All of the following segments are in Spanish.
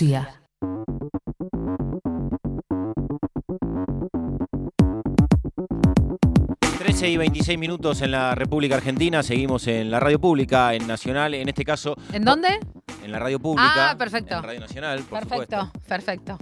Lucía. 13 y 26 minutos en la República Argentina, seguimos en la radio pública, en Nacional, en este caso... ¿En dónde? En la radio pública. Ah, perfecto. En Radio Nacional, por Perfecto, supuesto. perfecto.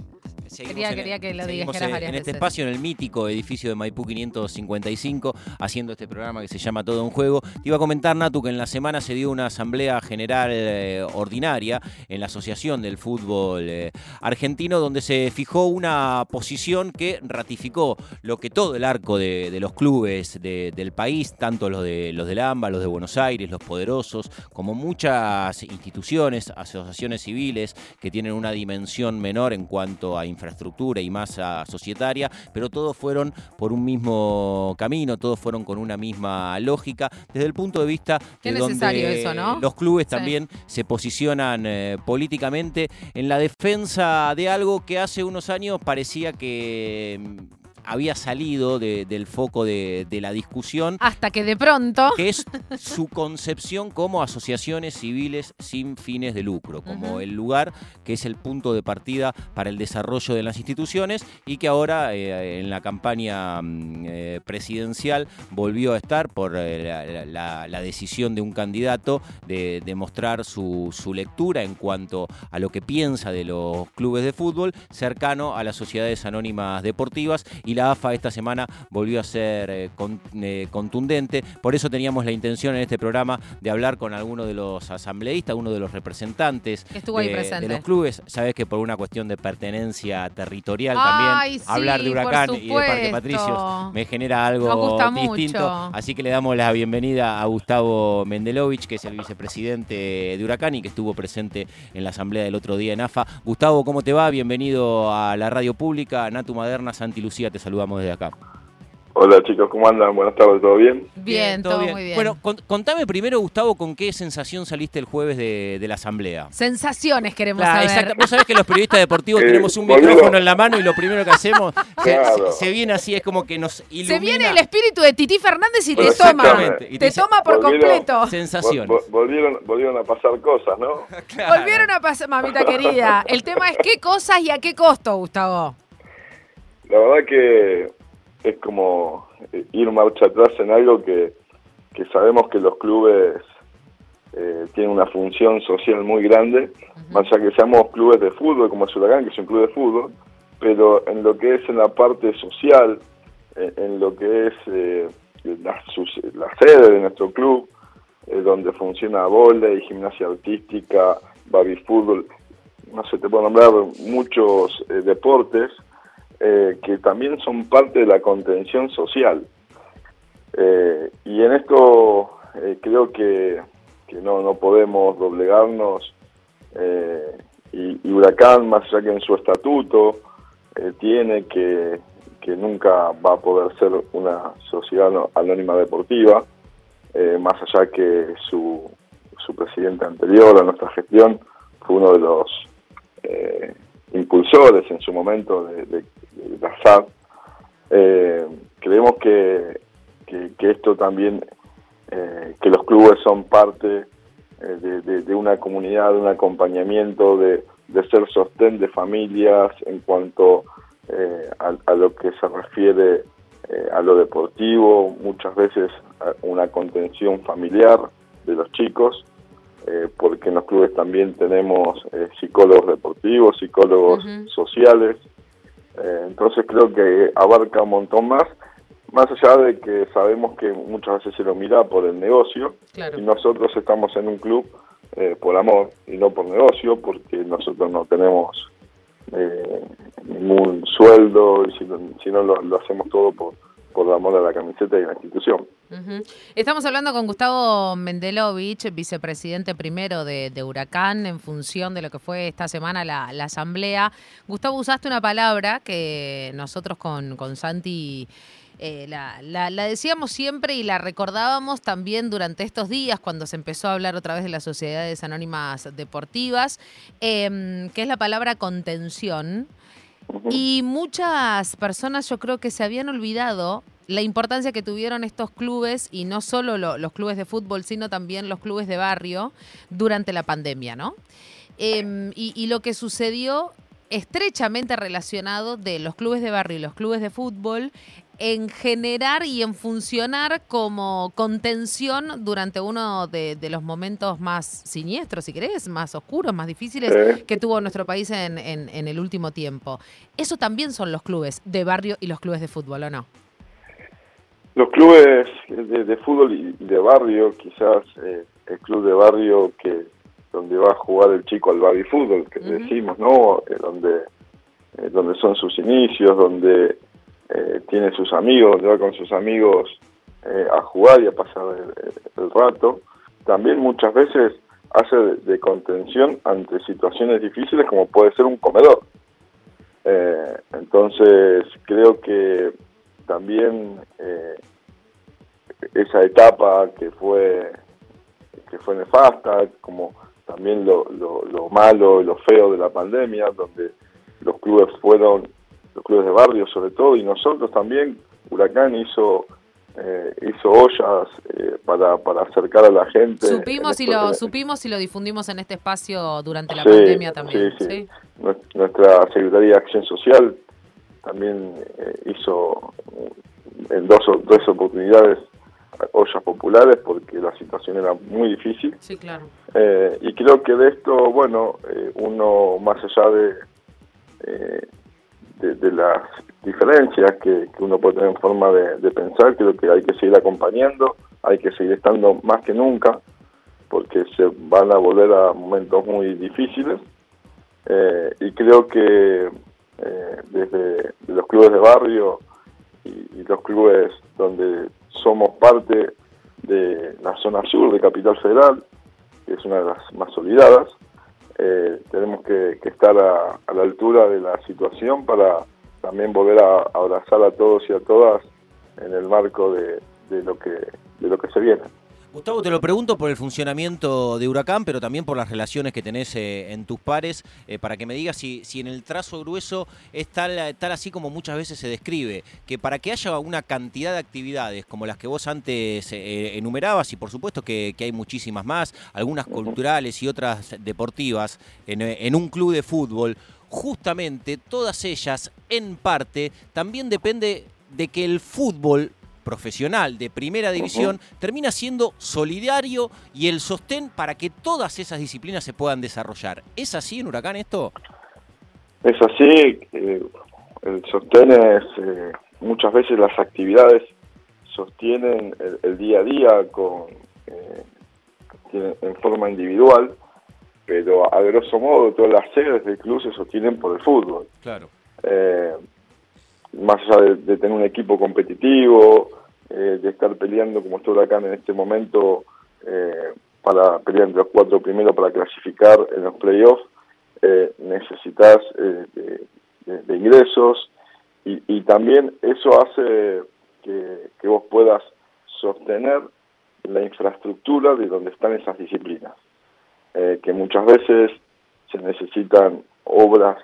Seguimos Quería- en- quería que lo en, este veces. espacio, en el mítico edificio de Maipú 555, haciendo este programa que se llama Todo un Juego. Te iba a comentar, Natu, que en la semana se dio una asamblea general eh, ordinaria en la Asociación del Fútbol eh, Argentino, donde se fijó una posición que ratificó lo que todo el arco de, de los clubes de- del país, tanto los de los del AMBA, los de Buenos Aires, los poderosos, como muchas instituciones, asociaciones civiles que tienen una dimensión menor en cuanto a infraestructura y masa societaria, pero todos fueron por un mismo camino, todos fueron con una misma lógica, desde el punto de vista Qué de donde eso, ¿no? los clubes Sí. también se posicionan eh, políticamente en la defensa de algo que hace unos años parecía que había salido de- del foco de, de la discusión, Hasta que de pronto. que es su concepción como asociaciones civiles sin fines de lucro, como el lugar que es el punto de partida para el desarrollo de las instituciones y que ahora eh, en la campaña mm, eh, presidencial volvió a estar por eh, la, la- la decisión de un candidato de, de mostrar su, su lectura en cuanto a lo que piensa de los clubes de fútbol cercano a las sociedades anónimas deportivas y la AFA esta semana volvió a ser eh, con- eh, contundente. Por eso teníamos la intención en este programa de hablar con alguno de los asambleístas, uno de los representantes estuvo de, los clubes. Sabes que por una cuestión de pertenencia territorial Ay, también sí, hablar de Huracán y de Parque. Patricios me genera algo distinto. mucho. Así que le damos la bienvenida a Gustavo Mendelovich, que es el vicepresidente de Huracán y que estuvo presente en la asamblea del otro día en AFA. Gustavo, ¿cómo te va? Bienvenido a la radio pública. Natu Maderna, Santi Lucía, te saludamos desde acá. Hola chicos, ¿cómo andan? Buenas tardes, ¿todo bien? Bien, todo muy bien. Bueno, con- contame primero, Gustavo, con qué sensación saliste el jueves de, de la asamblea. Sensaciones queremos Claro, saber. exacto. Vos sabés que los periodistas deportivos Eh, tenemos un micrófono en la mano y lo primero que hacemos se, Claro. se- se viene así, es como que nos ilumina. Se viene el espíritu de Titi Fernández y te toma. exactamente. Y te toma por volvieron- completo. sensaciones. Vol- vol- volvieron, volvieron a pasar cosas, ¿no? Claro. Volvieron a pasar, mamita querida. El tema es qué cosas y a qué costo, Gustavo. La verdad que es como eh, ir marcha atrás en algo que, que sabemos que los clubes eh, tienen una función social muy grande, más allá que seamos clubes de fútbol, como es Huracán, que es un club de fútbol, pero en lo que es en la parte social, en, en lo que es eh, la, sus- la sede de nuestro club, eh, donde funciona volei, gimnasia artística, baby fútbol, no sé, te puedo nombrar muchos eh, deportes eh, que también son parte de la contención social. Eh, y en esto eh, creo que, no, no podemos doblegarnos eh, y, Huracán, más allá que en su estatuto, tiene que, que nunca va a poder ser una sociedad anónima deportiva, más allá que su, su presidente anterior a nuestra gestión fue uno de los impulsores en su momento de la SAD. Eh, creemos que, que, que esto también, eh, que los clubes son parte eh, de, de- de una comunidad, de un acompañamiento, de, de ser sostén de familias en cuanto eh, a, a lo que se refiere a lo deportivo, muchas veces una contención familiar de los chicos, eh, porque en los clubes también tenemos eh, psicólogos deportivos, psicólogos sociales, eh, entonces creo que abarca un montón más, más allá de que sabemos que muchas veces se lo mira por el negocio Claro. y nosotros estamos en un club eh, por amor y no por negocio, porque nosotros no tenemos eh, ningún sueldo y si, no- si no lo, lo hacemos todo por, por amor a la camiseta y la institución. Estamos hablando con Gustavo Mendelovich, vicepresidente primero de, Huracán, en función de lo que fue esta semana la, la asamblea. Gustavo, usaste una palabra que nosotros con, con Santi eh, la decíamos siempre y la recordábamos también durante estos días cuando se empezó a hablar otra vez de las sociedades anónimas deportivas, em, que es la palabra contención. Y muchas personas yo creo que se habían olvidado la importancia que tuvieron estos clubes y no solo lo- los clubes de fútbol, sino también los clubes de barrio durante la pandemia, ¿no? em, y, lo que sucedió estrechamente relacionado de los clubes de barrio y los clubes de fútbol en generar y en funcionar como contención durante uno de, los momentos más siniestros, si querés, más oscuros, más difíciles que tuvo nuestro país en, en, el último tiempo. Eso también son los clubes de barrio y los clubes de fútbol, ¿o no? Los clubes de, fútbol y de barrio, quizás eh, el club de barrio que donde va a jugar el chico al baby fútbol, que decimos, ¿no? Eh, donde, eh, donde son sus inicios, donde eh, tiene sus amigos, va con sus amigos a jugar y a pasar el, rato. También muchas veces hace de, contención ante situaciones difíciles como puede ser un comedor. entonces creo que también esa etapa que fue que fue nefasta, como también lo, lo, malo y lo feo de la pandemia, donde los clubes fueron, los clubes de barrio sobre todo, y nosotros también, Huracán hizo eh, hizo ollas eh, para, para acercar a la gente. Supimos y lo supimos y lo difundimos en este espacio durante la pandemia también. Sí, Nuestra Secretaría de Acción Social también eh, hizo en dos, dos oportunidades ollas populares porque la situación era muy difícil. Sí, claro. Eh, y creo que de esto, bueno, uno más allá eh, de, las diferencias que, uno puede tener en forma de, pensar, creo que hay que seguir acompañando, hay que seguir estando más que nunca, porque se van a volver a momentos muy difíciles. y creo que desde los clubes de barrio y los clubes donde somos parte de la zona sur de Capital Federal, que es una de las más olvidadas. Eh, tenemos que, estar a, la altura de la situación para también volver a, abrazar a todos y a todas en el marco de, de lo que de lo que se viene. Gustavo, te lo pregunto por el funcionamiento de Huracán, pero también por las relaciones que tenés eh, en tus pares, eh, para que me digas si, si, en el trazo grueso es tal, así como muchas veces se describe, que para que haya una cantidad de actividades como las que vos antes eh, enumerabas, y por supuesto que, hay muchísimas más, algunas culturales y otras deportivas, en, en un club de fútbol, justamente todas ellas, en parte, también depende de que el fútbol profesional de primera división termina siendo solidario y el sostén para que todas esas disciplinas se puedan desarrollar. ¿Es así en Huracán esto? Es así, eh, el sostén es, eh, muchas veces las actividades sostienen el, día a día con eh, en forma individual, pero a grosso modo todas las sedes del club se sostienen por el fútbol. Claro más allá de, tener un equipo competitivo, eh, de estar peleando como está Huracán en este momento eh, para pelear entre los cuatro primeros para clasificar en los playoffs, eh, necesitas de, ingresos y, también eso hace que, que vos puedas sostener la infraestructura de donde están esas disciplinas, que muchas veces se necesitan obras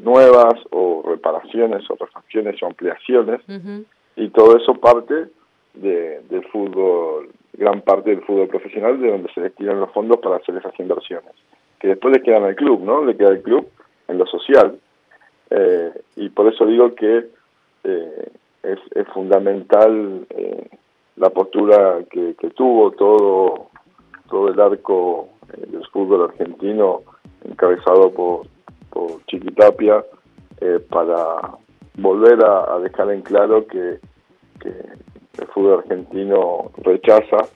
nuevas o reparaciones o refacciones o ampliaciones y todo eso parte de, del fútbol, gran parte del fútbol profesional, de donde se destinan los fondos para hacer esas inversiones, que después le quedan al club, ¿no? Le queda al club en lo social. Eh, y por eso digo que eh, es, fundamental eh, la postura que, tuvo todo, todo el arco del fútbol argentino, encabezado por, por Chiquitapia, para volver a, a, dejar en claro que, que, el fútbol argentino rechaza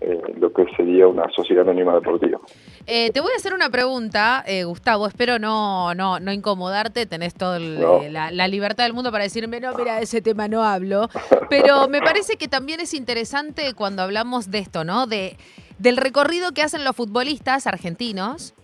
eh, lo que sería una sociedad anónima deportiva. Eh, te voy a hacer una pregunta, eh, Gustavo, espero no, no, no incomodarte, tenés toda la, la, libertad del mundo para decirme, no, mira, de ese tema no hablo, pero me parece que también es interesante cuando hablamos de esto, ¿no? De, del recorrido que hacen los futbolistas argentinos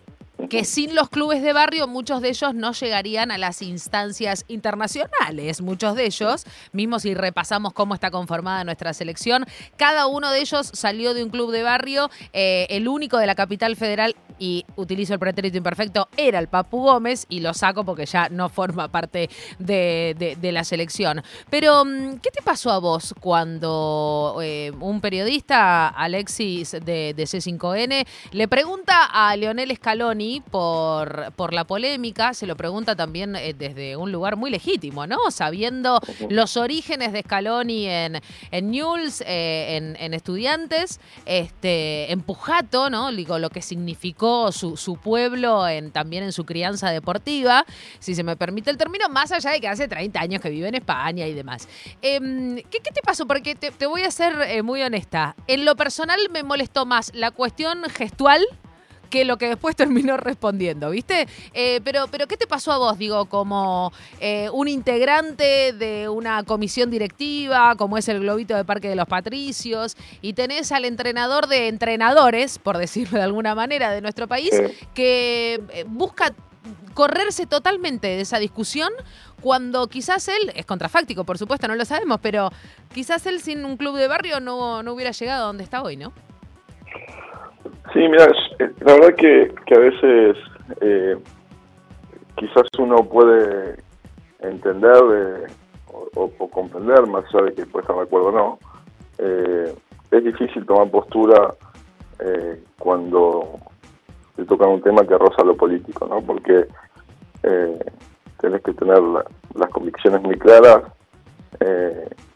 que sin los clubes de barrio muchos de ellos no llegarían a las instancias internacionales. Muchos de ellos, mismo si repasamos cómo está conformada nuestra selección, cada uno de ellos salió de un club de barrio, eh, el único de la capital federal, y utilizo el pretérito imperfecto, era el Papu Gómez, y lo saco porque ya no forma parte de, la selección. Pero, mm, ¿qué te pasó a vos cuando eh, un periodista, Alexis de, de C5N, le pregunta a Leonel Scaloni, Por, por la polémica, se lo pregunta también eh, desde un lugar muy legítimo, ¿no? Sabiendo los orígenes de Scaloni en, en Newell's, eh, en, Estudiantes, este, en Pujato, ¿no? Digo, lo que significó su, su pueblo en, también en su crianza deportiva, si se me permite el término, más allá de que hace 30 años que vive en España y demás. Em, ¿qué, te pasó? Porque te, te voy a ser eh, muy honesta. En lo personal me molestó más la cuestión gestual que lo que después terminó respondiendo, ¿viste? Eh, pero, pero, ¿qué te pasó a vos, digo, como eh, un integrante de una comisión directiva, como es el Globito de Parque de los Patricios, y tenés al entrenador de entrenadores, por decirlo de alguna manera, de nuestro país, que busca correrse totalmente de esa discusión cuando quizás él, es contrafáctico, por supuesto, no lo sabemos, pero quizás él sin un club de barrio no, no hubiera llegado a donde está hoy, ¿no? Sí, mira, eh, la verdad que, a veces eh, quizás uno puede entender o, comprender, más allá de que puede estar de acuerdo o no, eh, es difícil tomar postura cuando se toca un tema que roza lo político, ¿no? Porque tenés que tener las convicciones muy claras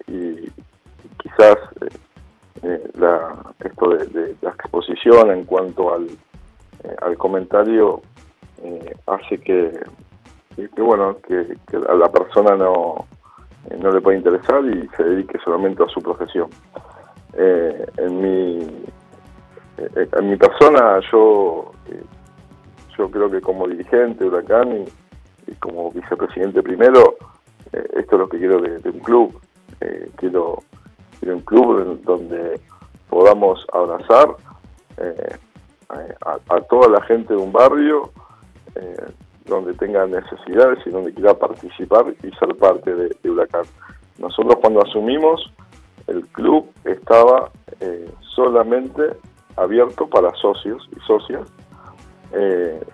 y quizás eh, la, esto de, la exposición en cuanto al, eh, al comentario eh, hace que, que bueno que, a la persona no, no le puede interesar y se dedique solamente a su profesión. en mi en mi persona yo yo creo que como dirigente de Huracán y, como vicepresidente primero esto es lo que quiero de, de un club quiero ir un club donde podamos abrazar eh, a, toda la gente de un barrio, eh, donde tenga necesidades y donde quiera participar y ser parte de, Huracán. Nosotros cuando asumimos, el club estaba eh, solamente abierto para socios y socias,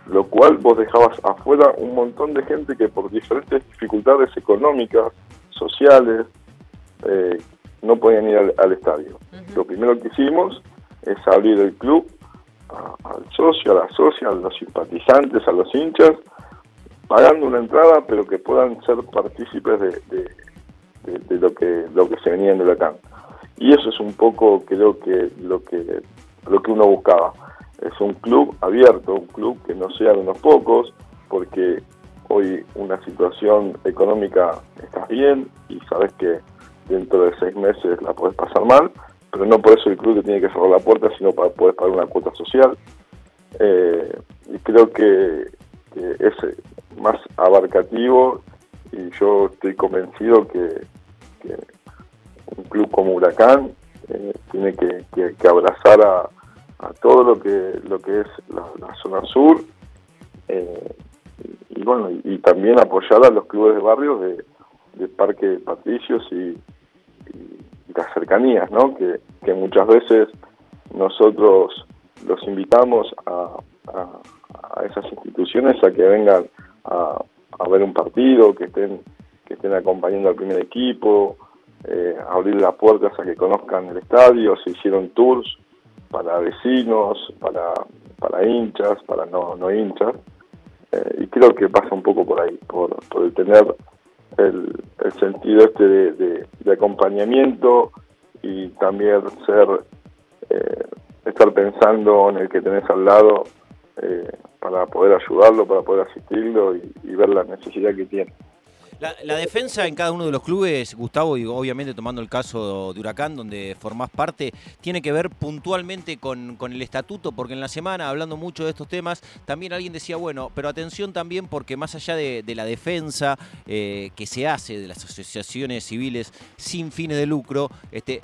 lo cual vos dejabas afuera un montón de gente que por diferentes dificultades económicas, sociales, no podían ir al, estadio. Lo primero que hicimos es abrir el club al socio, a la socia, a los simpatizantes, a los hinchas, pagando una entrada, pero que puedan ser partícipes de, lo que lo que se venía en Huracán. Y eso es un poco, creo que lo que lo que uno buscaba. Es un club abierto, un club que no sea de unos pocos, porque hoy una situación económica está bien y sabes que dentro de seis meses la puedes pasar mal, pero no por eso el club te tiene que cerrar la puerta, sino para poder pagar una cuota social. Eh, y creo que, es más abarcativo y yo estoy convencido que, un club como Huracán eh, tiene que, abrazar a, todo lo que lo que es la, zona sur eh, y, bueno y, también apoyar a los clubes de barrios de, de Parque Patricios y, las cercanías, ¿no? Que, muchas veces nosotros los invitamos a, esas instituciones a que vengan a, ver un partido, que estén que estén acompañando al primer equipo, eh, abrir las puertas a que conozcan el estadio, se hicieron tours para vecinos, para, para hinchas, para no, no hinchas, eh, y creo que pasa un poco por ahí, por, por el tener el, sentido este de, acompañamiento y también ser eh, estar pensando en el que tenés al lado eh, para poder ayudarlo, para poder asistirlo y ver la necesidad que tiene. La, defensa en cada uno de los clubes, Gustavo, y obviamente tomando el caso de Huracán, donde formás parte, tiene que ver puntualmente con, el estatuto, porque en la semana, hablando mucho de estos temas, también alguien decía, bueno, pero atención también porque más allá de, la defensa eh, que se hace de las asociaciones civiles sin fines de lucro, este,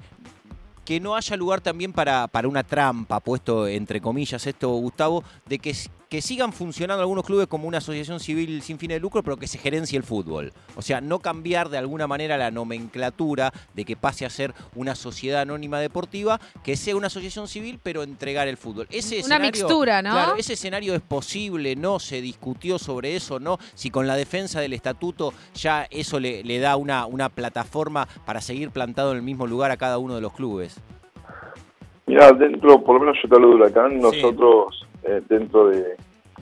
que no haya lugar también para, para una trampa, puesto entre comillas esto, Gustavo, de que, que sigan funcionando algunos clubes como una asociación civil sin fines de lucro, pero que se gerencie el fútbol. O sea, no cambiar de alguna manera la nomenclatura de que pase a ser una sociedad anónima deportiva, que sea una asociación civil, pero entregar el fútbol. Ese una mixtura, ¿no? Claro, ese escenario es posible, no se discutió sobre eso, ¿no? Si con la defensa del estatuto ya eso le, le da una, una plataforma para seguir plantado en el mismo lugar a cada uno de los clubes. Mira, dentro, por lo menos yo te hablo de Huracán, nosotros eh, dentro de,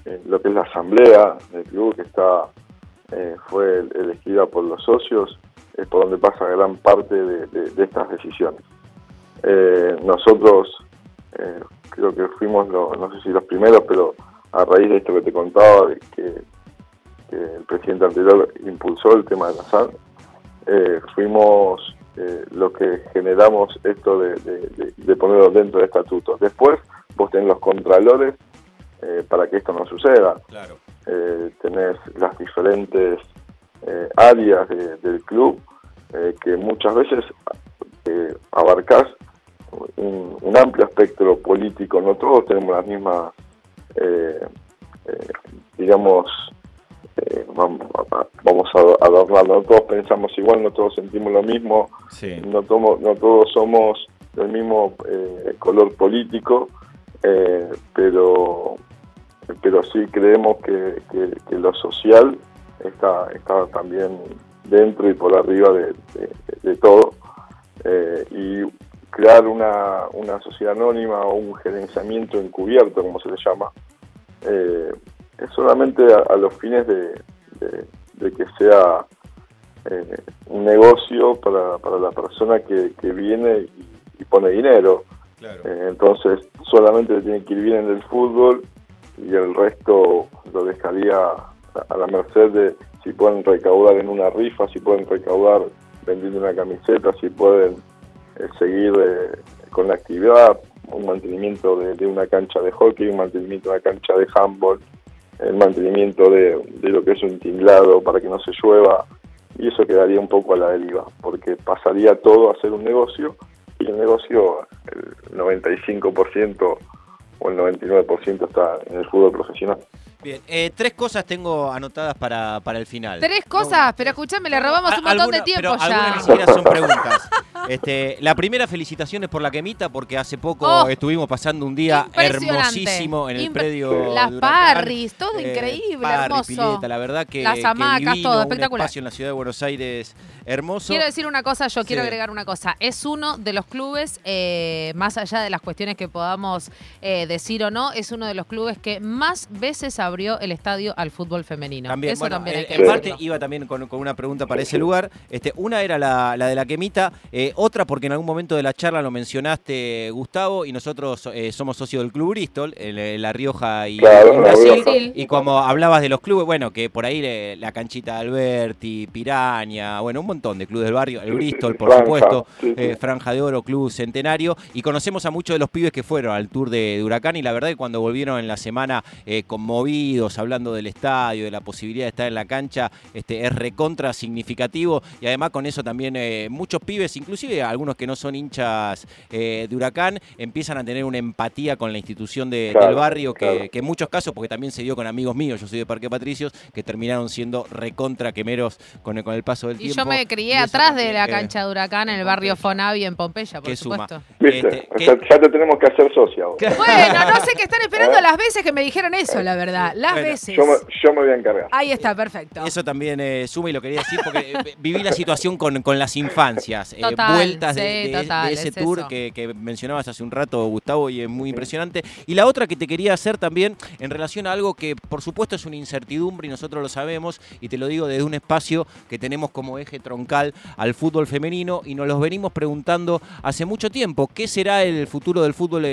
eh, lo que es la asamblea del club, que está eh, fue elegida por los socios, es por donde pasa gran parte de, estas decisiones. nosotros creo que fuimos, no sé si los primeros, pero a raíz de esto que te contaba, de que, el presidente anterior impulsó el tema de la SAN, fuimos lo que generamos esto de, ponerlo dentro del estatuto. Después vos tenés los contralores eh, para que esto no suceda. Claro. Eh, tenés las diferentes eh, áreas del club que muchas veces abarcás un, amplio espectro político. No todos tenemos las mismas, digamos, vamos, vamos a adornar, no todos pensamos igual, no todos sentimos lo mismo, no, no todos somos del mismo color político, pero pero sí creemos que, lo social está, está también dentro y por arriba de, todo. Eh, y crear una, una sociedad anónima o un gerenciamiento encubierto, como se le llama, eh, es solamente a, los fines de, que sea eh, un negocio para, para la persona que, viene y, pone dinero. entonces solamente tiene que ir bien en el fútbol y el resto lo dejaría a la merced de si pueden recaudar en una rifa, si pueden recaudar vendiendo una camiseta, si pueden eh, seguir eh, con la actividad, un mantenimiento de, una cancha de hockey, un mantenimiento de una cancha de handball, el mantenimiento de, lo que es un tinglado para que no se llueva, y eso quedaría un poco a la deriva, porque pasaría todo a ser un negocio, y el negocio, el 95% o el 99% está en el fútbol profesional. Bien, eh, tres cosas tengo anotadas para, para el final. Tres cosas, pero escúchame, le robamos un montón de tiempo pero ya. Algunas ni siquiera son preguntas. Este, la primera, felicitaciones por la quemita, porque hace poco oh, estuvimos pasando un día hermosísimo en el predio. Las parris, todo eh, increíble, hermoso. la verdad que. Las hamacas, todo espectacular. Un espacio en la ciudad de Buenos Aires hermoso. Quiero decir una cosa, yo quiero agregar una cosa. Es uno de los clubes, eh, más allá de las cuestiones que podamos decir o no, es uno de los clubes que más veces abrió el estadio al fútbol femenino. También, Eso también hay que en parte iba también con, una pregunta para ese lugar. Este, una era la, de la quemita, eh, otra porque en algún momento de la charla lo mencionaste, Gustavo, y nosotros eh, somos socios del Club Bristol, en, La Rioja y Brasil. Y como hablabas de los clubes, bueno, que por ahí la canchita de Alberti, Piraña, bueno, un montón de clubes del barrio, el Bristol, por supuesto, eh, Franja de Oro, Club Centenario, y conocemos a muchos de los pibes que fueron al tour de, Huracán, y la verdad que cuando volvieron en la semana conmovidos, hablando del estadio, de la posibilidad de estar en la cancha, este, es recontra significativo y además con eso también eh, muchos pibes, inclusive algunos que no son hinchas eh, de Huracán, empiezan a tener una empatía con la institución del barrio que, en muchos casos, porque también se dio con amigos míos, yo soy de Parque Patricios, que terminaron siendo recontra quemeros con el, con el paso del tiempo. Y yo me crié atrás de la cancha de Huracán en el barrio Fonavi en Pompeya, por supuesto. Este, ya te tenemos que hacer socia. Bueno, no sé qué están esperando ¿Eh? las veces que me dijeron eso, la verdad. Las veces. Yo me, voy a encargar. Ahí está, perfecto. Eso también eh, suma y lo quería decir porque eh, viví la situación con, con las infancias. Eh, vueltas de, ese tour que, que, mencionabas hace un rato, Gustavo, y es muy impresionante. Y la otra que te quería hacer también en relación a algo que por supuesto es una incertidumbre y nosotros lo sabemos, y te lo digo desde un espacio que tenemos como eje troncal al fútbol femenino y nos los venimos preguntando hace mucho tiempo. ¿Qué será el futuro del fútbol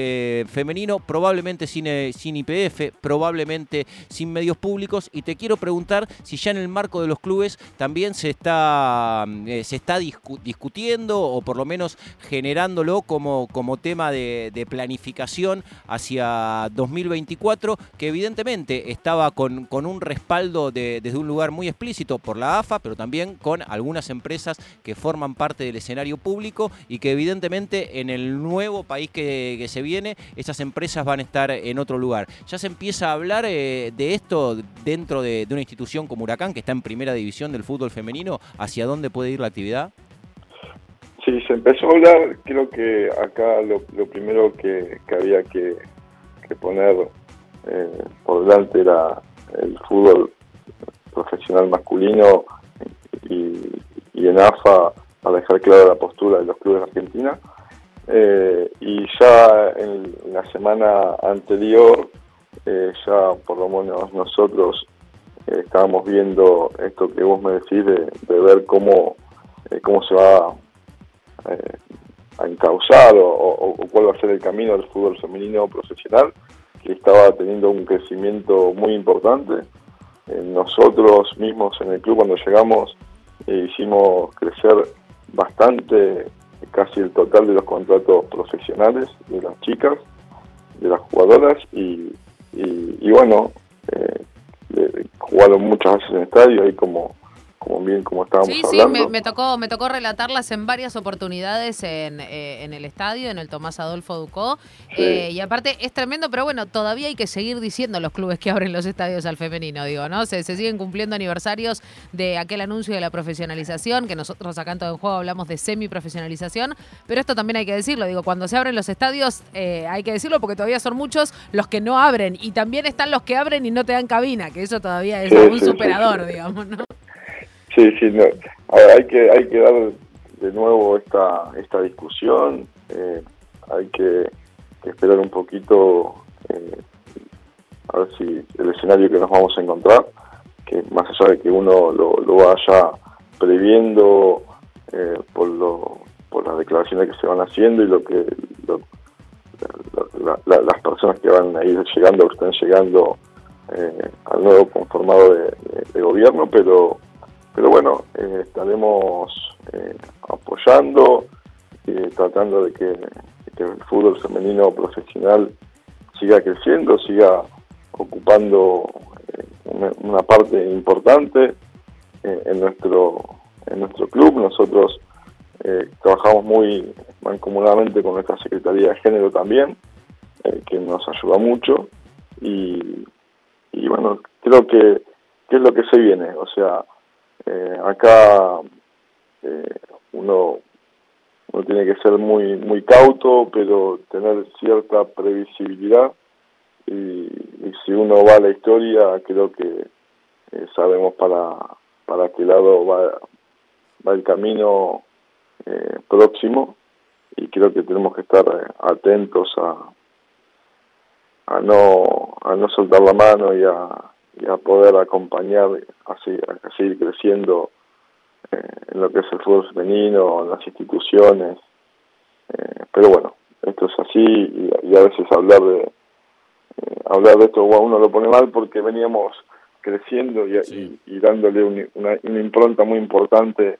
femenino? Probablemente sin, sin IPF, probablemente sin medios públicos y te quiero preguntar si ya en el marco de los clubes también se está, eh, se está discutiendo o por lo menos generándolo como, como tema de, planificación hacia 2024, que evidentemente estaba con, con un respaldo desde un lugar muy explícito por la AFA, pero también con algunas empresas que forman parte del escenario público y que evidentemente en el nuevo país que, se viene, esas empresas van a estar en otro lugar. Ya se empieza a hablar eh, de esto dentro de, una institución como Huracán, que está en primera división del fútbol femenino, ¿hacia dónde puede ir la actividad? Sí, se empezó a hablar, creo que acá lo, primero que, había que, poner eh, por delante era el fútbol profesional masculino y, en AFA a dejar clara la postura de los clubes de Argentina. Eh, y ya en la semana anterior eh, ya por lo menos nosotros eh, estábamos viendo esto que vos me decís de, ver cómo, cómo se va a encauzar o, cuál va a ser el camino del fútbol femenino profesional, que estaba teniendo un crecimiento muy importante. nosotros mismos en el club cuando llegamos hicimos crecer bastante casi el total de los contratos profesionales de las chicas, de las jugadoras y, y, bueno, eh, jugaron muchas veces en estadio y como como bien como estábamos sí, hablando. Sí, me, tocó, me tocó relatarlas en varias oportunidades en, eh, en el estadio, en el Tomás Adolfo Ducó. Eh, y aparte es tremendo, pero bueno, todavía hay que seguir diciendo los clubes que abren los estadios al femenino, digo, ¿no? Se, se siguen cumpliendo aniversarios de aquel anuncio de la profesionalización, que nosotros acá en Todo en Juego hablamos de semi-profesionalización, pero esto también hay que decirlo, digo, cuando se abren los estadios eh, hay que decirlo porque todavía son muchos los que no abren y también están los que abren y no te dan cabina, que eso todavía es un superador, digamos, ¿no? Sí, sí, no. hay que hay que dar de nuevo esta esta discusión. Eh, hay que, esperar un poquito eh, a ver si el escenario que nos vamos a encontrar, que más allá de que uno lo, lo vaya previendo eh, por lo por las declaraciones que se van haciendo y lo que las personas que van a ir llegando o están llegando al nuevo conformado de gobierno, pero pero bueno, eh, estaremos eh, apoyando y tratando de que, el fútbol femenino profesional siga creciendo, siga ocupando eh, una, parte importante en nuestro en nuestro club. Nosotros trabajamos muy mancomunadamente con nuestra Secretaría de Género también, que nos ayuda mucho. Y, y bueno, creo que, que es lo que se viene, o sea, eh, acá eh, uno, uno tiene que ser muy muy cauto, pero tener cierta previsibilidad. Y, si uno va a la historia, creo que eh, sabemos para, para qué lado va, va el camino próximo. Y creo que tenemos que estar atentos a, a no a no soltar la mano y a, y a poder acompañar así a, seguir creciendo eh, en lo que es el fútbol femenino, en las instituciones. Eh, pero bueno, esto es así y, a veces hablar de eh, hablar de esto uno lo pone mal porque veníamos creciendo y, y, dándole una, una, impronta muy importante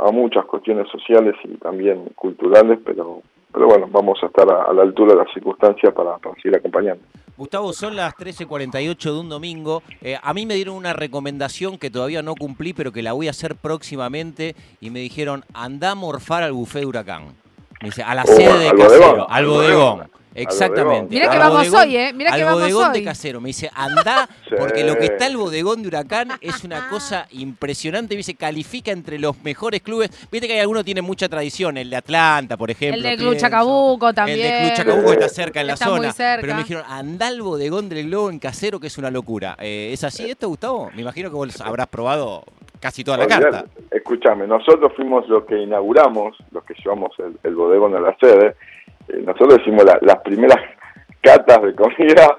a muchas cuestiones sociales y también culturales, pero pero bueno, vamos a estar a, la altura de las circunstancias para, seguir acompañando. Gustavo, son las 13.48 de un domingo. Eh, a mí me dieron una recomendación que todavía no cumplí, pero que la voy a hacer próximamente. Y me dijeron, anda a morfar al buffet de Huracán. Me dice, a la oh, sede de Casero, al bodegón. Exactamente. Mira que vamos hoy, ¿eh? Mira que vamos bodegón de casero. Me dice, anda, porque lo que está el bodegón de Huracán es una cosa impresionante. Me dice, califica entre los mejores clubes. Viste que hay algunos tienen mucha tradición, el de Atlanta, por ejemplo. El de Club Chacabuco también. El de Club Chacabuco está cerca en la zona. Pero me dijeron, anda al bodegón del Globo en casero, que es una locura. Eh, ¿Es así esto, Gustavo? Me imagino que vos habrás probado casi toda la carta. Escúchame, nosotros fuimos los que inauguramos, los que llevamos el, el bodegón a la sede, eh, nosotros hicimos las primeras catas de comida.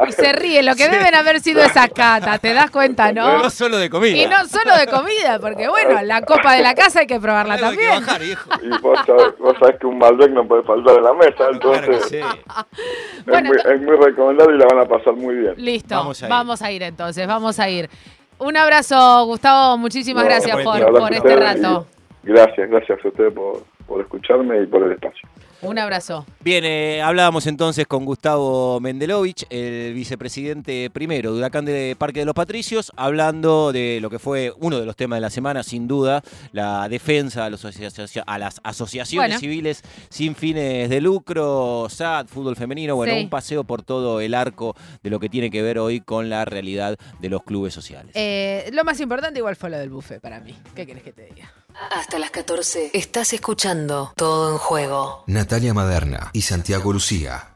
y se ríe, lo que deben haber sido esas catas, ¿te das cuenta, no? No solo de comida. Y no solo de comida, porque bueno, la copa de la casa hay que probarla también. Y vos sabés, que un Malbec no puede faltar en la mesa, entonces es, muy, recomendable y la van a pasar muy bien. Listo, vamos a ir, entonces, vamos a ir. Un abrazo, Gustavo, muchísimas gracias por, por este rato. Gracias, gracias a ustedes por, por escucharme y por el espacio. Un abrazo. Bien, eh, hablábamos entonces con Gustavo Mendelovich, el vicepresidente primero de Huracán de Parque de los Patricios, hablando de lo que fue uno de los temas de la semana, sin duda, la defensa a, las asociaciones civiles sin fines de lucro, SAD, fútbol femenino, bueno, un paseo por todo el arco de lo que tiene que ver hoy con la realidad de los clubes sociales. Eh, lo más importante igual fue lo del buffet para mí. ¿Qué querés que te diga? Hasta las 14 estás escuchando Todo en Juego. Natalia Maderna y Santiago Lucía.